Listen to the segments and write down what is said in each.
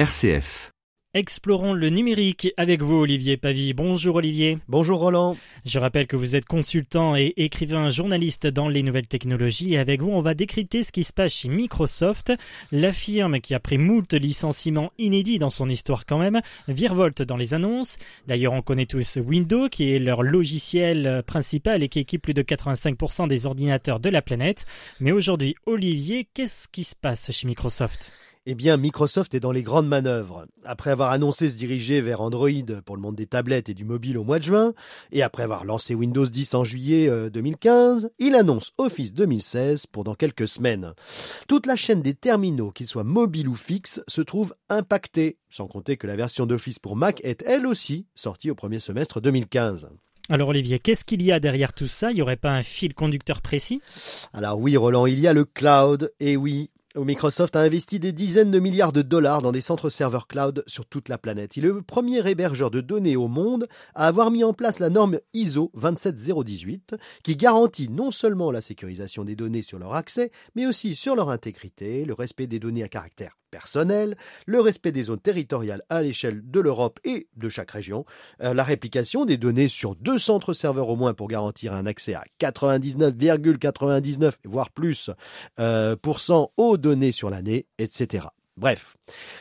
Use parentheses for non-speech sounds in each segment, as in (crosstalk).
RCF. Explorons le numérique avec vous, Olivier Pavie. Bonjour, Olivier. Bonjour, Roland. Je rappelle que vous êtes consultant et écrivain journaliste dans les nouvelles technologies. Et avec vous, on va décrypter ce qui se passe chez Microsoft, la firme qui, après moult licenciements inédits dans son histoire quand même, virevolte dans les annonces. D'ailleurs, on connaît tous Windows, qui est leur logiciel principal et qui équipe plus de 85% des ordinateurs de la planète. Mais aujourd'hui, Olivier, qu'est-ce qui se passe chez Microsoft? Eh bien, Microsoft est dans les grandes manœuvres. Après avoir annoncé se diriger vers Android pour le monde des tablettes et du mobile au mois de juin, et après avoir lancé Windows 10 en juillet 2015, euh, il annonce Office 2016 pour dans quelques semaines. Toute la chaîne des terminaux, qu'ils soient mobiles ou fixes, se trouve impactée, sans compter que la version d'Office pour Mac est elle aussi sortie au premier semestre 2015. Alors Olivier, qu'est-ce qu'il y a derrière tout ça? Il n'y aurait pas un fil conducteur précis? Alors oui Roland, il y a le cloud, et oui, Microsoft a investi des dizaines de milliards de dollars dans des centres serveurs cloud sur toute la planète. Il est le premier hébergeur de données au monde à avoir mis en place la norme ISO 27018 qui garantit non seulement la sécurisation des données sur leur accès, mais aussi sur leur intégrité, le respect des données à caractère personnel, le respect des zones territoriales à l'échelle de l'Europe et de chaque région, euh, la réplication des données sur deux centres serveurs au moins pour garantir un accès à 99,99 voire plus euh, aux données sur l'année, etc. Bref,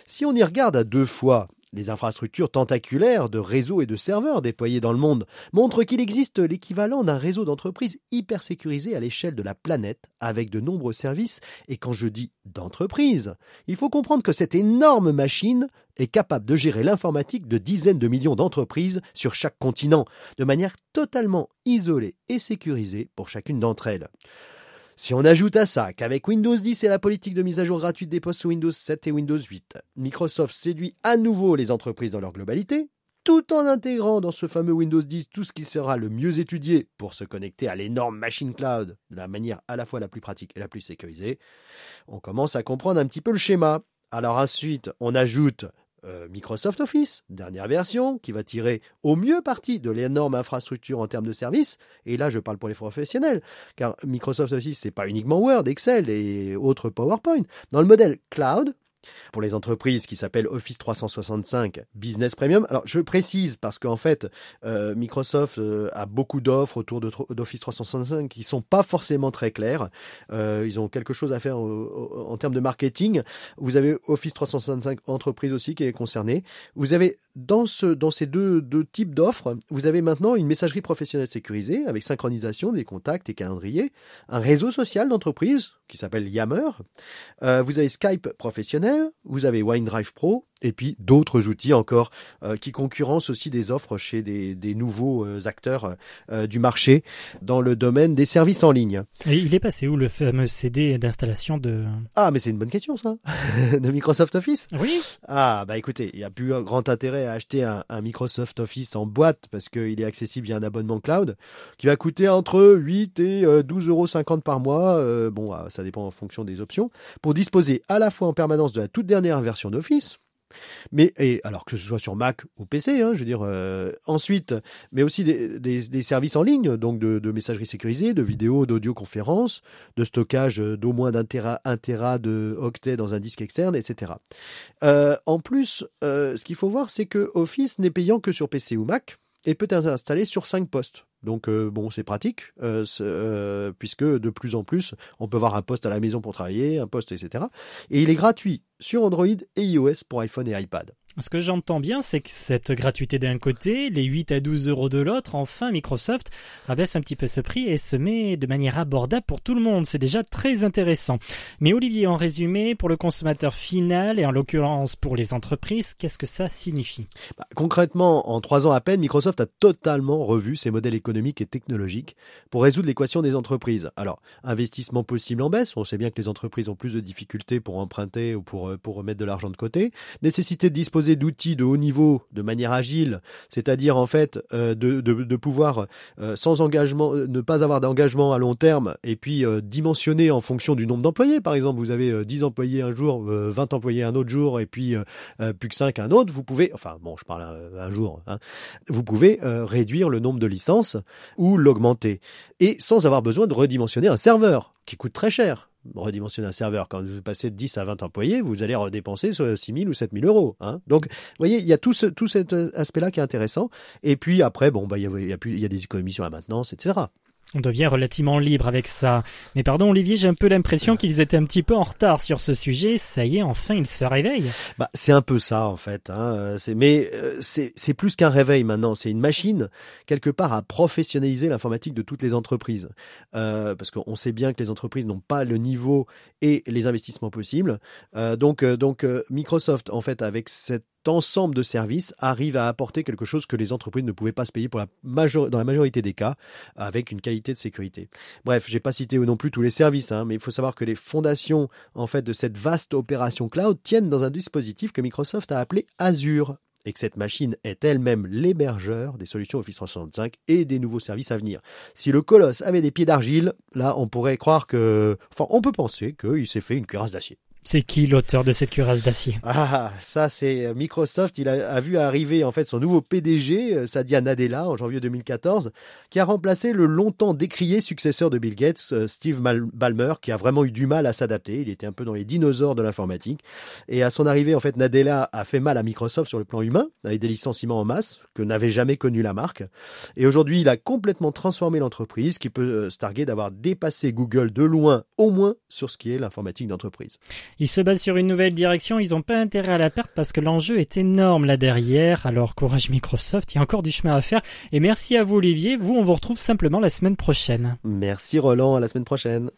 si on y regarde à deux fois les infrastructures tentaculaires de réseaux et de serveurs déployés dans le monde montrent qu'il existe l'équivalent d'un réseau d'entreprises hyper sécurisé à l'échelle de la planète avec de nombreux services. Et quand je dis d'entreprise, il faut comprendre que cette énorme machine est capable de gérer l'informatique de dizaines de millions d'entreprises sur chaque continent, de manière totalement isolée et sécurisée pour chacune d'entre elles. Si on ajoute à ça qu'avec Windows 10 et la politique de mise à jour gratuite des postes sous Windows 7 et Windows 8, Microsoft séduit à nouveau les entreprises dans leur globalité, tout en intégrant dans ce fameux Windows 10 tout ce qui sera le mieux étudié pour se connecter à l'énorme machine cloud de la manière à la fois la plus pratique et la plus sécurisée, on commence à comprendre un petit peu le schéma. Alors ensuite, on ajoute euh, Microsoft Office, dernière version, qui va tirer au mieux parti de l'énorme infrastructure en termes de services. Et là, je parle pour les professionnels, car Microsoft Office, c'est pas uniquement Word, Excel et autres PowerPoint. Dans le modèle cloud, pour les entreprises qui s'appelle Office 365 Business Premium. Alors je précise parce qu'en fait euh, Microsoft euh, a beaucoup d'offres autour d'Office 365 qui sont pas forcément très claires. Euh, ils ont quelque chose à faire en termes de marketing. Vous avez Office 365 Entreprise aussi qui est concerné. Vous avez dans ce dans ces deux types d'offres, vous avez maintenant une messagerie professionnelle sécurisée avec synchronisation des contacts et calendriers, un réseau social d'entreprise qui s'appelle Yammer. vous avez Skype professionnel vous avez OneDrive Pro, et puis d'autres outils encore euh, qui concurrencent aussi des offres chez des, nouveaux euh, acteurs euh, du marché dans le domaine des services en ligne. Et il est passé où le fameux CD d'installation de... Ah mais c'est une bonne question ça, (laughs) de Microsoft Office Oui. Ah bah écoutez, il n'y a plus grand intérêt à acheter un, Microsoft Office en boîte parce qu'il est accessible via un abonnement cloud qui va coûter entre 8 et 12,50 euros par mois, bon ah, ça dépend en fonction des options, pour disposer à la fois en permanence de la toute dernière version d'Office, mais et alors que ce soit sur Mac ou PC, hein, je veux dire. Euh, ensuite, mais aussi des, services en ligne, donc de, messagerie sécurisée, de vidéo, d'audioconférence, de stockage d'au moins d'un téra, un téra de octet dans un disque externe, etc. Euh, en plus, euh, ce qu'il faut voir, c'est que Office n'est payant que sur PC ou Mac et peut être installé sur 5 postes. Donc euh, bon, c'est pratique, euh, euh, puisque de plus en plus, on peut avoir un poste à la maison pour travailler, un poste, etc. Et il est gratuit sur Android et iOS pour iPhone et iPad. Ce que j'entends bien, c'est que cette gratuité d'un côté, les 8 à 12 euros de l'autre, enfin Microsoft rabaisse un petit peu ce prix et se met de manière abordable pour tout le monde. C'est déjà très intéressant. Mais Olivier, en résumé, pour le consommateur final et en l'occurrence pour les entreprises, qu'est-ce que ça signifie? Bah, Concrètement, en trois ans à peine, Microsoft a totalement revu ses modèles économiques et technologiques pour résoudre l'équation des entreprises. Alors, investissement possible en baisse, on sait bien que les entreprises ont plus de difficultés pour emprunter ou pour, pour remettre de l'argent de côté. Nécessité de disposer d'outils de haut niveau de manière agile, c'est-à-dire en fait euh, de, de, pouvoir euh, sans engagement, euh, ne pas avoir d'engagement à long terme et puis dimensionner en fonction du nombre d'employés. Par exemple, vous avez 10 employés un jour, 20 employés un autre jour et puis plus que 5 un autre, vous pouvez, enfin bon, je parle un, jour, hein, vous pouvez réduire le nombre de licences ou l'augmenter et sans avoir besoin de redimensionner un serveur qui coûte très cher. Redimensionner un serveur. Quand vous passez de 10 à 20 employés, vous allez redépenser 6 000 ou 7 000 euros. Hein. Donc, vous voyez, il y a tout, ce, tout cet aspect-là qui est intéressant. Et puis après, bon, bah, il y a, il y a, plus, il y a des économies sur la maintenance, etc. On devient relativement libre avec ça. Mais pardon Olivier, j'ai un peu l'impression qu'ils étaient un petit peu en retard sur ce sujet. Ça y est, enfin, ils se réveillent. Bah, c'est un peu ça en fait. Hein. C'est, mais euh, c'est, plus qu'un réveil maintenant. C'est une machine quelque part à professionnaliser l'informatique de toutes les entreprises. Euh, parce qu'on sait bien que les entreprises n'ont pas le niveau et les investissements possibles. Euh, donc, euh, donc Microsoft en fait avec cette ensemble de services arrive à apporter quelque chose que les entreprises ne pouvaient pas se payer dans la majorité des cas, avec une qualité de sécurité. Bref, j'ai pas cité non plus tous les services, hein, mais il faut savoir que les fondations en fait de cette vaste opération cloud tiennent dans un dispositif que Microsoft a appelé Azure et que cette machine est elle-même l'hébergeur des solutions Office 365 et des nouveaux services à venir. Si le colosse avait des pieds d'argile, là on pourrait croire que, enfin on peut penser qu'il s'est fait une cuirasse d'acier. C'est qui l'auteur de cette cuirasse d'acier? Ah, ça c'est euh, Microsoft. Il a, vu arriver en fait son nouveau PDG, euh, Satya Nadella, en janvier 2014, qui a remplacé le longtemps décrié successeur de Bill Gates, euh, Steve Ballmer, qui a vraiment eu du mal à s'adapter. Il était un peu dans les dinosaures de l'informatique. Et à son arrivée, en fait, Nadella a fait mal à Microsoft sur le plan humain, avec des licenciements en masse que n'avait jamais connu la marque. Et aujourd'hui, il a complètement transformé l'entreprise, qui peut se targuer d'avoir dépassé Google de loin, au moins sur ce qui est l'informatique d'entreprise. Ils se basent sur une nouvelle direction, ils n'ont pas intérêt à la perte parce que l'enjeu est énorme là derrière. Alors courage Microsoft, il y a encore du chemin à faire. Et merci à vous Olivier, vous on vous retrouve simplement la semaine prochaine. Merci Roland, à la semaine prochaine.